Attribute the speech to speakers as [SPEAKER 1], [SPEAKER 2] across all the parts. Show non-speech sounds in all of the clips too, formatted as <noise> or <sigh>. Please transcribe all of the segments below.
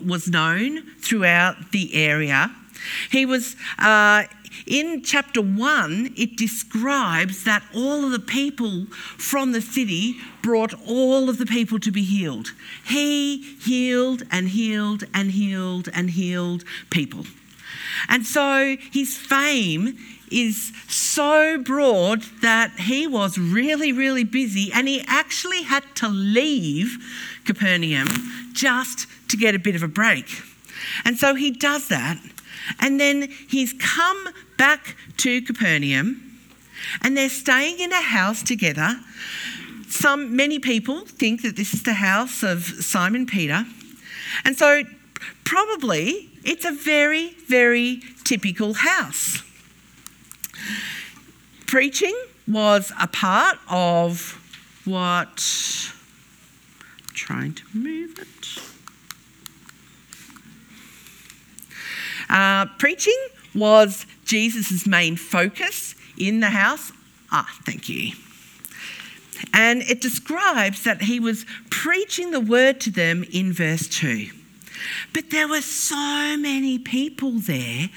[SPEAKER 1] was known throughout the area. He was, uh, in chapter 1, it describes that all of the people from the city brought all of the people to be healed. He healed and healed and healed and healed people. And so his fame is so broad that he was really, really busy and he actually had to leave Capernaum just to get a bit of a break. And so he does that. And then he's come back to Capernaum and they're staying in a house together. Some many people think that this is the house of Simon Peter. And so probably it's a very, very typical house. Preaching was a part of what. I'm trying to move it. Uh, preaching was Jesus' main focus in the house. Ah, thank you. And it describes that he was preaching the word to them in verse 2. But there were so many people there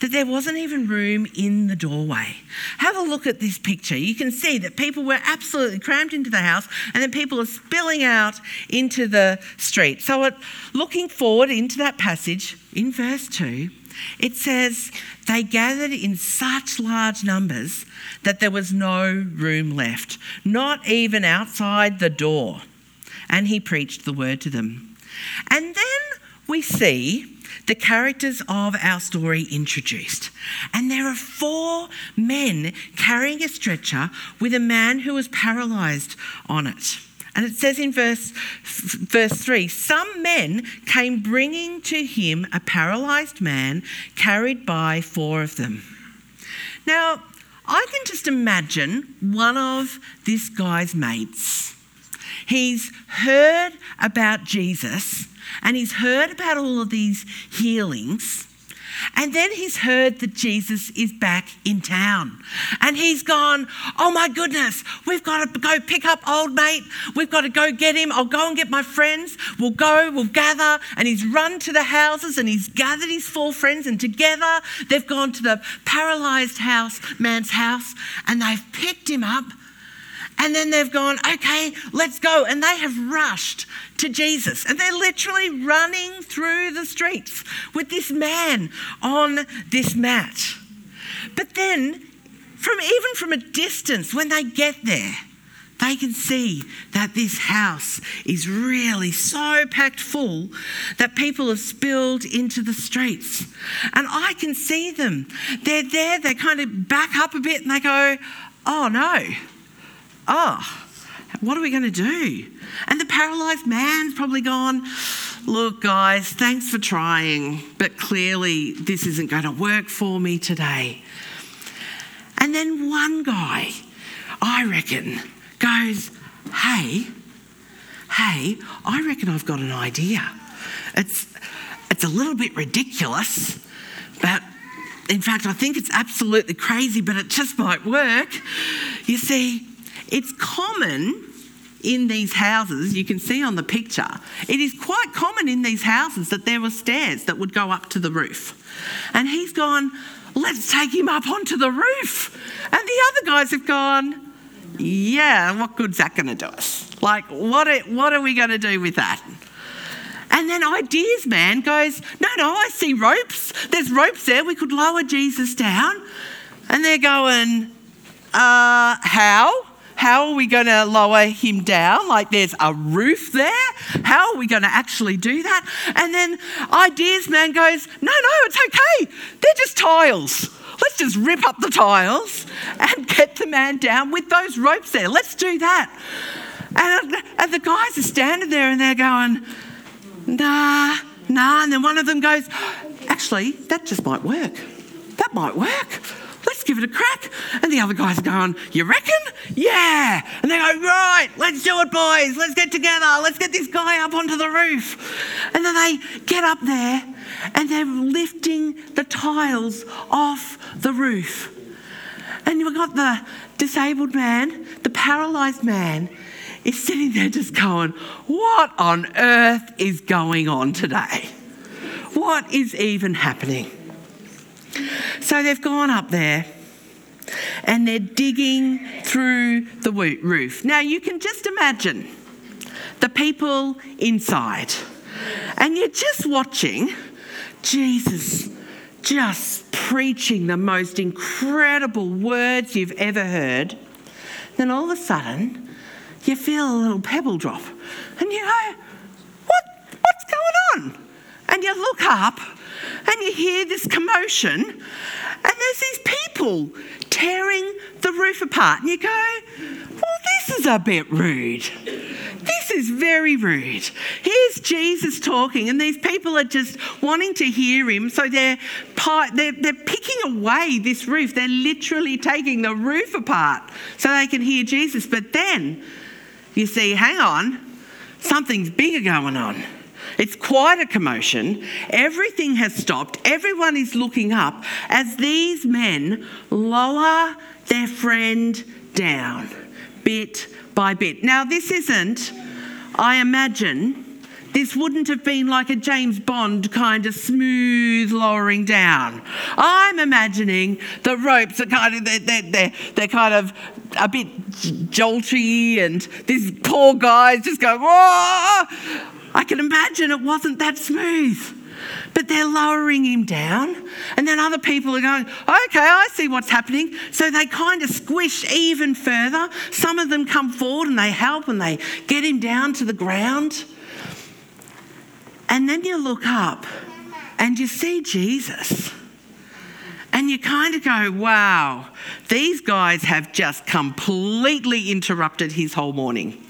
[SPEAKER 1] that there wasn't even room in the doorway. Have a look at this picture. You can see that people were absolutely crammed into the house and then people are spilling out into the street. So, looking forward into that passage in verse 2, it says, They gathered in such large numbers that there was no room left, not even outside the door. And he preached the word to them. And then we see the characters of our story introduced. And there are four men carrying a stretcher with a man who was paralyzed on it. And it says in verse, verse 3 Some men came bringing to him a paralyzed man carried by four of them. Now, I can just imagine one of this guy's mates. He's heard about Jesus and he's heard about all of these healings. And then he's heard that Jesus is back in town. And he's gone, Oh my goodness, we've got to go pick up old mate. We've got to go get him. I'll go and get my friends. We'll go, we'll gather. And he's run to the houses and he's gathered his four friends. And together they've gone to the paralyzed house, man's house, and they've picked him up and then they've gone, okay, let's go. And they have rushed to Jesus. And they're literally running through the streets with this man on this mat. But then, from even from a distance, when they get there, they can see that this house is really so packed full that people have spilled into the streets. And I can see them. They're there, they kind of back up a bit and they go, oh no oh, what are we going to do? And the paralyzed man's probably gone, look, guys, thanks for trying, but clearly this isn't going to work for me today. And then one guy, I reckon, goes, hey, hey, I reckon I've got an idea. It's, it's a little bit ridiculous, but in fact, I think it's absolutely crazy, but it just might work. You see, it's common in these houses, you can see on the picture, it is quite common in these houses that there were stairs that would go up to the roof. And he's gone, let's take him up onto the roof. And the other guys have gone, yeah, what good's that going to do us? Like, what are, what are we going to do with that? And then Ideas Man goes, no, no, I see ropes. There's ropes there. We could lower Jesus down. And they're going, uh, how? How are we going to lower him down? Like there's a roof there. How are we going to actually do that? And then Ideas Man goes, No, no, it's okay. They're just tiles. Let's just rip up the tiles and <laughs> get the man down with those ropes there. Let's do that. And, and the guys are standing there and they're going, Nah, nah. And then one of them goes, Actually, that just might work. That might work give it a crack. And the other guys going, you reckon? Yeah. And they go, right, let's do it, boys. Let's get together. Let's get this guy up onto the roof. And then they get up there and they're lifting the tiles off the roof. And you've got the disabled man, the paralyzed man, is sitting there just going, What on earth is going on today? what is even happening? So they've gone up there and they're digging through the roof. Now you can just imagine the people inside, and you're just watching Jesus just preaching the most incredible words you've ever heard. Then all of a sudden, you feel a little pebble drop, and you go, "What? What's going on?" And you look up, and you hear this commotion, and there's these people tearing the roof apart. And you go, well, this is a bit rude. This is very rude. Here's Jesus talking, and these people are just wanting to hear him. So they're, they're, they're picking away this roof. They're literally taking the roof apart so they can hear Jesus. But then you see, hang on, something's bigger going on. It's quite a commotion. Everything has stopped. Everyone is looking up as these men lower their friend down bit by bit. Now, this isn't, I imagine, this wouldn't have been like a James Bond kind of smooth lowering down. I'm imagining the ropes are kind of, they're, they're, they're, they're kind of a bit jolty and this poor guy's just going, whoa! I can imagine it wasn't that smooth. But they're lowering him down, and then other people are going, Okay, I see what's happening. So they kind of squish even further. Some of them come forward and they help and they get him down to the ground. And then you look up and you see Jesus. And you kind of go, wow, these guys have just completely interrupted his whole morning.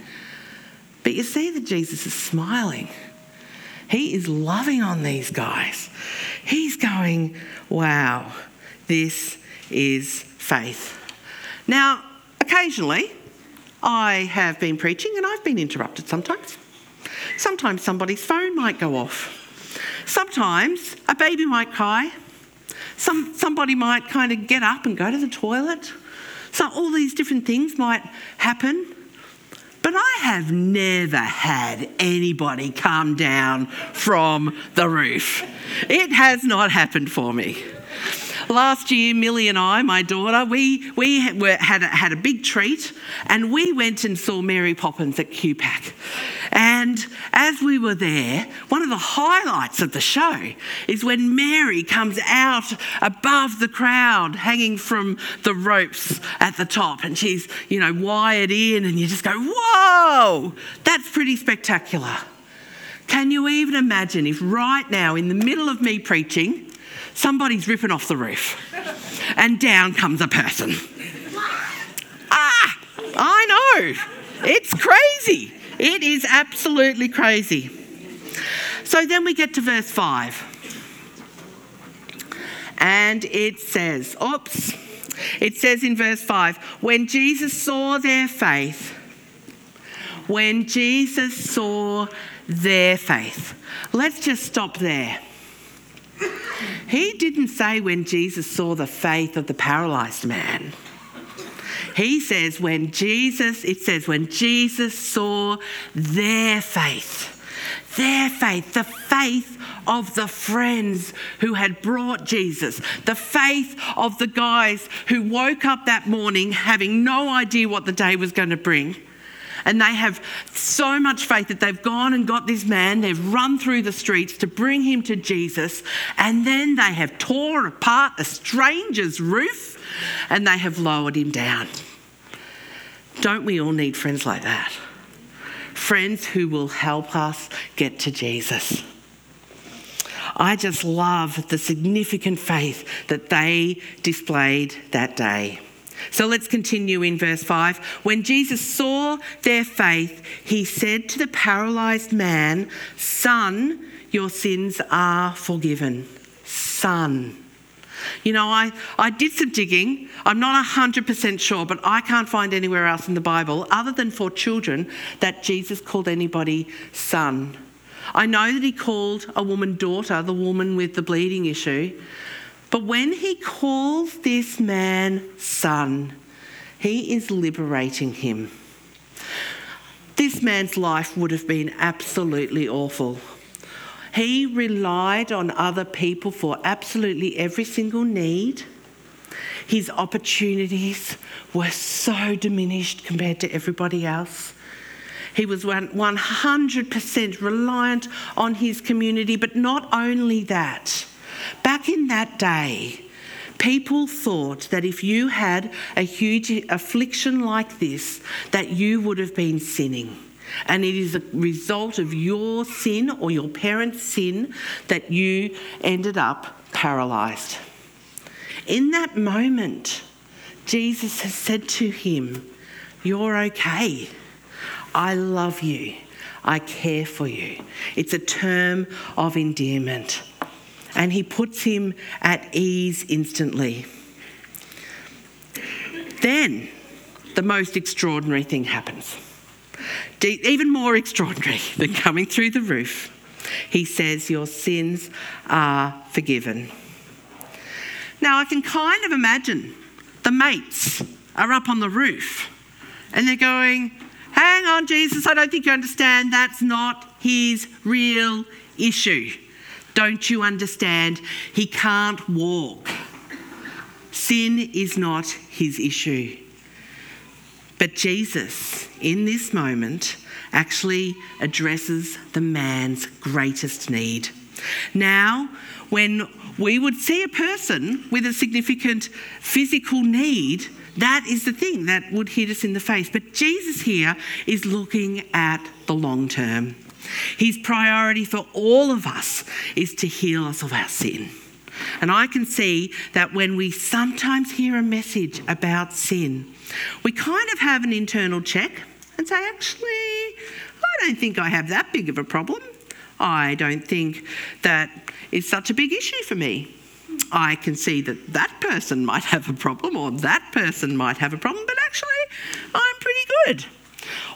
[SPEAKER 1] But you see that Jesus is smiling. He is loving on these guys. He's going, wow, this is faith. Now, occasionally, I have been preaching and I've been interrupted sometimes. Sometimes somebody's phone might go off. Sometimes a baby might cry. Some, somebody might kind of get up and go to the toilet. So, all these different things might happen. But I have never had anybody come down from the roof. It has not happened for me. Last year, Millie and I, my daughter, we, we had, had, a, had a big treat and we went and saw Mary Poppins at QPAC. And as we were there, one of the highlights of the show is when Mary comes out above the crowd, hanging from the ropes at the top, and she's, you know, wired in, and you just go, whoa, that's pretty spectacular. Can you even imagine if right now, in the middle of me preaching, somebody's ripping off the roof and down comes a person? Ah, I know. It's crazy. It is absolutely crazy. So then we get to verse 5. And it says, oops, it says in verse 5 when Jesus saw their faith, when Jesus saw their faith. Let's just stop there. He didn't say when Jesus saw the faith of the paralyzed man. He says, when Jesus, it says, when Jesus saw their faith, their faith, the faith of the friends who had brought Jesus, the faith of the guys who woke up that morning having no idea what the day was going to bring. And they have so much faith that they've gone and got this man, they've run through the streets to bring him to Jesus, and then they have torn apart a stranger's roof and they have lowered him down. Don't we all need friends like that? Friends who will help us get to Jesus. I just love the significant faith that they displayed that day. So let's continue in verse 5. When Jesus saw their faith, he said to the paralyzed man, Son, your sins are forgiven. Son. You know, I, I did some digging. I'm not 100% sure, but I can't find anywhere else in the Bible, other than for children, that Jesus called anybody son. I know that he called a woman daughter, the woman with the bleeding issue. But when he calls this man son, he is liberating him. This man's life would have been absolutely awful.
[SPEAKER 2] He relied on other people for absolutely every single need. His opportunities were so diminished compared to everybody else. He was 100% reliant on his community, but not only that. Back in that day, people thought that if you had a huge affliction like this, that you would have been sinning. And it is a result of your sin or your parents' sin that you ended up paralyzed. In that moment, Jesus has said to him, You're okay. I love you. I care for you. It's a term of endearment. And he puts him at ease instantly. Then the most extraordinary thing happens. Even more extraordinary <laughs> than coming through the roof. He says, Your sins are forgiven. Now, I can kind of imagine the mates are up on the roof and they're going, Hang on, Jesus, I don't think you understand. That's not his real issue. Don't you understand? He can't walk. Sin is not his issue. But Jesus, in this moment, actually addresses the man's greatest need. Now, when we would see a person with a significant physical need, that is the thing that would hit us in the face. But Jesus here is looking at the long term. His priority for all of us is to heal us of our sin. And I can see that when we sometimes hear a message about sin, we kind of have an internal check and say, actually, I don't think I have that big of a problem. I don't think that is such a big issue for me. I can see that that person might have a problem or that person might have a problem, but actually, I'm pretty good.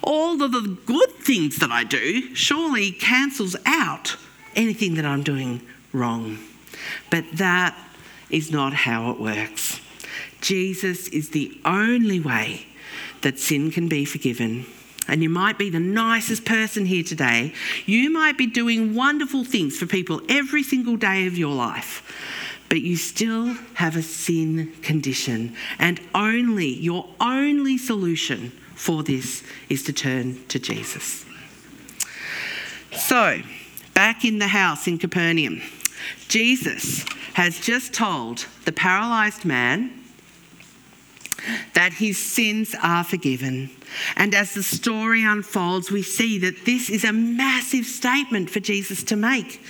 [SPEAKER 2] All of the good things that I do surely cancels out anything that I'm doing wrong. But that is not how it works. Jesus is the only way that sin can be forgiven. And you might be the nicest person here today. You might be doing wonderful things for people every single day of your life. But you still have a sin condition. And only, your only solution for this is to turn to Jesus. So, back in the house in Capernaum, Jesus has just told the paralyzed man that his sins are forgiven. And as the story unfolds, we see that this is a massive statement for Jesus to make.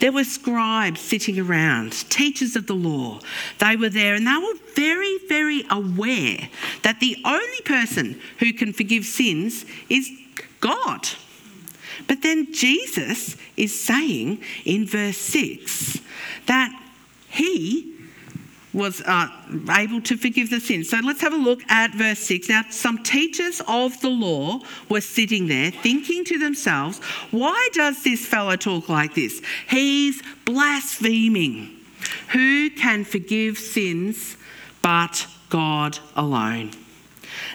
[SPEAKER 2] There were scribes sitting around, teachers of the law. They were there and they were very, very aware that the only person who can forgive sins is God. But then Jesus is saying in verse 6 that he was uh, able to forgive the sins. So let's have a look at verse 6. Now, some teachers of the law were sitting there thinking to themselves, why does this fellow talk like this? He's blaspheming. Who can forgive sins but God alone?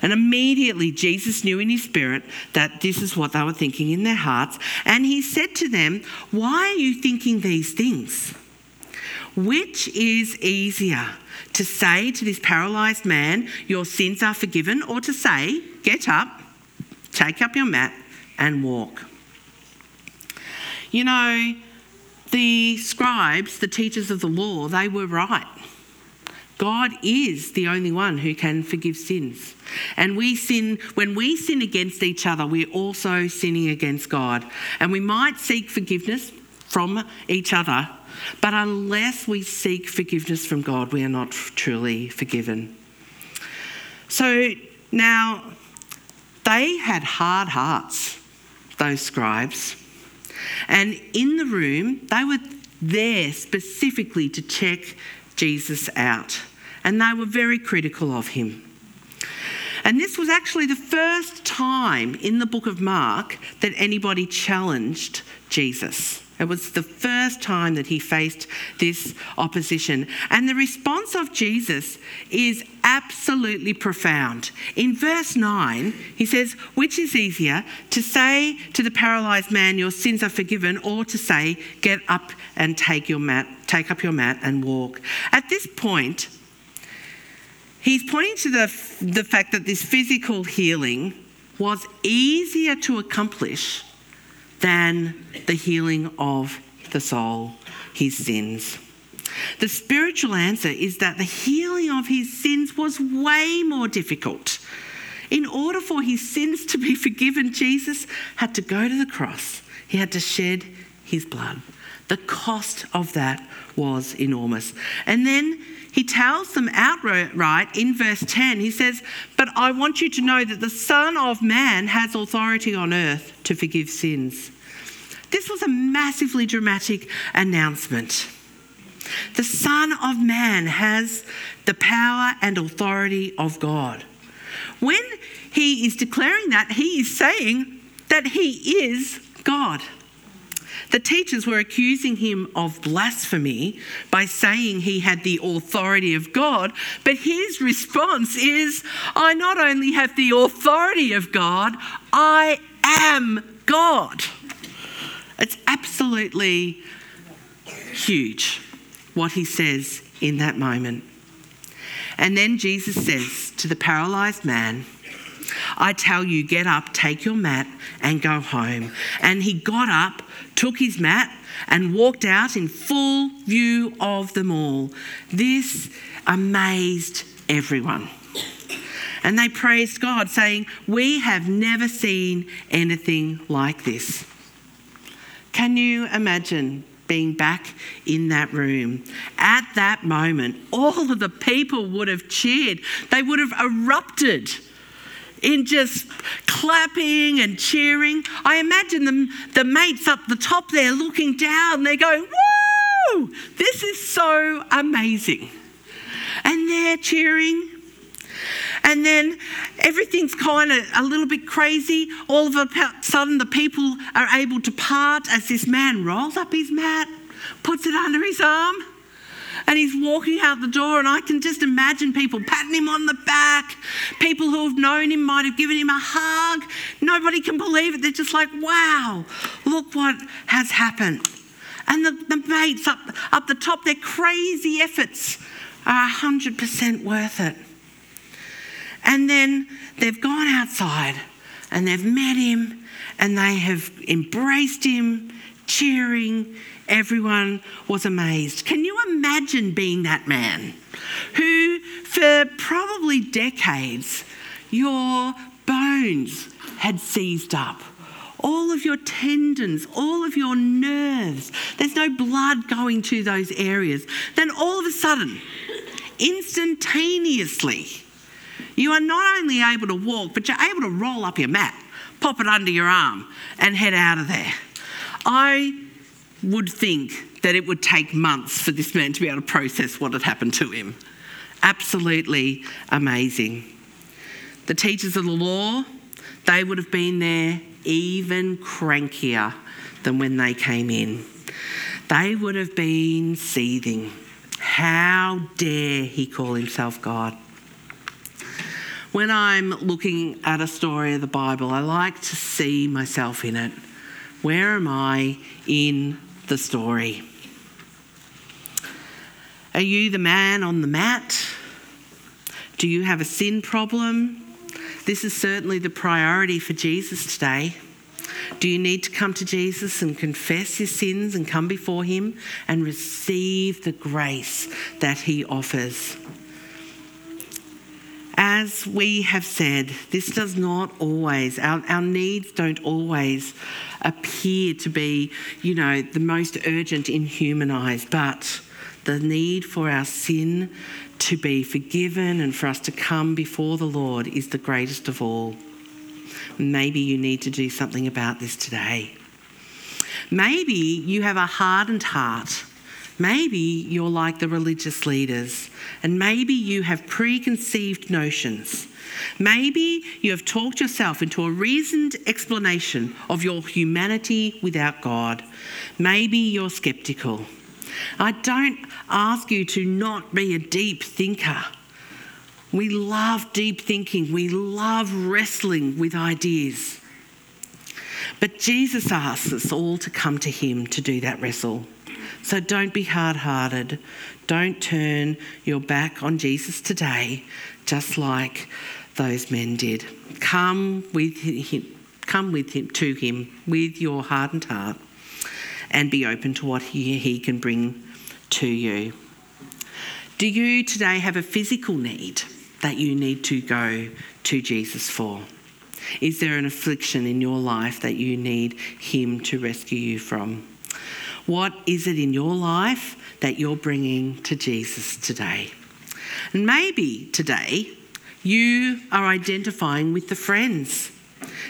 [SPEAKER 2] And immediately Jesus knew in his spirit that this is what they were thinking in their hearts. And he said to them, Why are you thinking these things? Which is easier to say to this paralyzed man, Your sins are forgiven, or to say, Get up, take up your mat, and walk? You know, the scribes, the teachers of the law, they were right. God is the only one who can forgive sins. And we sin, when we sin against each other, we're also sinning against God. And we might seek forgiveness from each other, but unless we seek forgiveness from God, we are not truly forgiven. So now, they had hard hearts, those scribes. And in the room, they were there specifically to check Jesus out and they were very critical of him. And this was actually the first time in the book of Mark that anybody challenged Jesus. It was the first time that he faced this opposition. And the response of Jesus is absolutely profound. In verse 9, he says, Which is easier, to say to the paralyzed man, Your sins are forgiven, or to say, Get up and take, your mat, take up your mat and walk? At this point, he's pointing to the, the fact that this physical healing was easier to accomplish than the healing of the soul, his sins. The spiritual answer is that the healing of his sins was way more difficult. In order for his sins to be <laughs> forgiven, Jesus had to go to the cross, he had to shed his blood. The cost of that was enormous. And then he tells them outright in verse 10, he says, But I want you to know that the Son of Man has authority on earth to forgive sins. This was a massively dramatic announcement. The Son of Man has the power and authority of God. When he is declaring that, he is saying that he is God. The teachers were accusing him of blasphemy by saying he had the authority of God, but his response is I not only have the authority of God, I am God. It's absolutely huge what he says in that moment. And then Jesus says to the paralyzed man, I tell you, get up, take your mat, and go home. And he got up, took his mat, and walked out in full view of them all. This amazed everyone. And they praised God, saying, We have never seen anything like this. Can you imagine being back in that room. At that moment, all of the people would have cheered, they would have erupted in just clapping and cheering. I imagine them, the mates up the top there looking down, they're going, Whoa, this is so amazing. And they're cheering and then everything's kind of a little bit crazy. All of a sudden, the people are able to part as this man rolls up his mat, puts it under his arm, and he's walking out the door. And I can just imagine people patting him on the back. People who have known him might have given him a hug. Nobody can believe it. They're just like, wow, look what has happened. And the, the mates up, up the top, their crazy efforts are 100% worth it. And then they've gone outside and they've met him and they have embraced him, cheering. Everyone was amazed. Can you imagine being that man who, for probably decades, your bones had seized up? all of your tendons, all of your nerves. There's no blood going to those areas. Then all of a sudden, instantaneously, you are not only able to walk, but you're able to roll up your mat, pop it under your arm, and head out of there. I would think that it would take months for this man to be able to process what had happened to him. Absolutely amazing. The teachers of the law, they would have been there even crankier than when they came in. They would have been seething. How dare he call himself God? when I'm looking at a story of the Bible, I like to see myself in it. Where am I in the story? Are you the man on the mat? Do you have a sin problem? This is certainly the priority for Jesus today. Do you need to come to Jesus and confess your sins and come before Him and receive the grace that He offers? As we have said, this does not always, our, our needs don't always appear to be, you know, the most urgent in human eyes, but the need for our sin to be forgiven and for us to come before the Lord is the greatest of all. Maybe you need to do something about this today. Maybe you have a hardened heart Maybe you're like the religious leaders, and maybe you have preconceived notions. Maybe you have talked yourself into a reasoned explanation of your humanity without God. Maybe you're skeptical. I don't ask you to not be a deep thinker. We love deep thinking, we love wrestling with ideas. But Jesus asks us all to come to Him to do that wrestle. So don't be hard hearted. Don't turn your back on Jesus today, just like those men did. Come with Him, come with Him to Him with your hardened heart and be open to what He, he can bring to you. Do you today have a physical need that you need to go to Jesus for? Is there an affliction in your life that you need Him to rescue you from? What is it in your life that you're bringing to Jesus today? And maybe today you are identifying with the friends.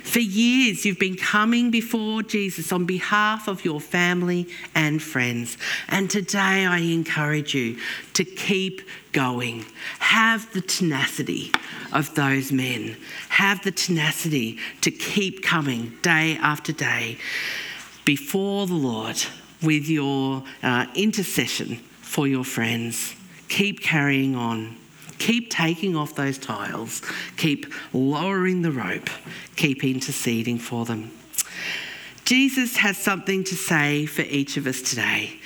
[SPEAKER 2] For years, you've been coming before Jesus on behalf of your family and friends. And today, I encourage you to keep going. Have the tenacity of those men. Have the tenacity to keep coming day after day before the Lord with your uh, intercession for your friends. Keep carrying on. Keep taking off those tiles. Keep lowering the rope. Keep interceding for them. Jesus has something to say for each of us today.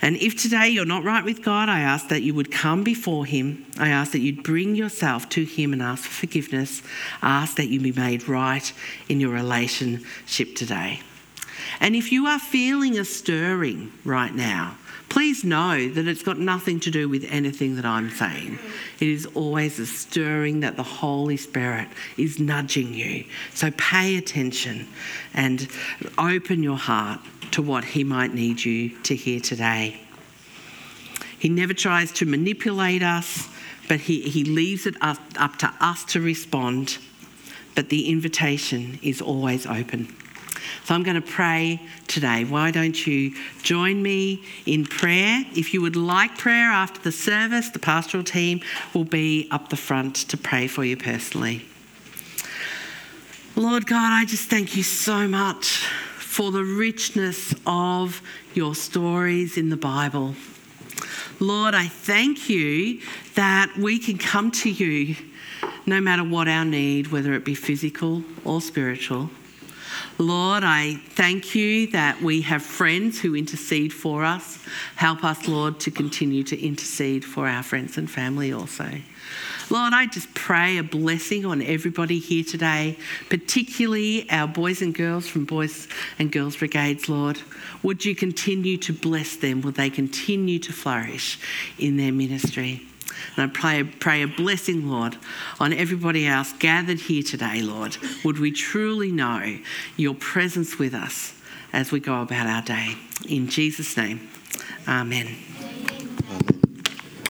[SPEAKER 2] And if today you're not right with God, I ask that you would come before Him. I ask that you'd bring yourself to Him and ask for forgiveness. ask that you be made right in your relationship today. And if you are feeling a stirring right now, please know that it's got nothing to do with anything that I'm saying. It is always a stirring that the Holy Spirit is nudging you. So pay attention and open your heart to what He might need you to hear today. He never tries to manipulate us, but He, he leaves it up, up to us to respond. But the invitation is always open. So I'm going to pray today. Why don't you join me in prayer? If you would like prayer after the service, the pastoral team will be up the front to pray for you personally. Lord God, I just thank you so much for the richness of your stories in the Bible. Lord, I thank you that we can come to you no matter what our need, whether it be physical or spiritual. Lord, I thank you that we have friends who intercede for us. Help us, Lord, to continue to intercede for our friends and family also. Lord, I just pray a blessing on everybody here today, particularly our boys and girls from Boys and Girls Brigades, Lord. Would you continue to bless them? Would they continue to flourish in their ministry? And I pray, pray a blessing, Lord, on everybody else gathered here today, Lord. Would we truly know your presence with us as we go about our day? In Jesus' name, amen.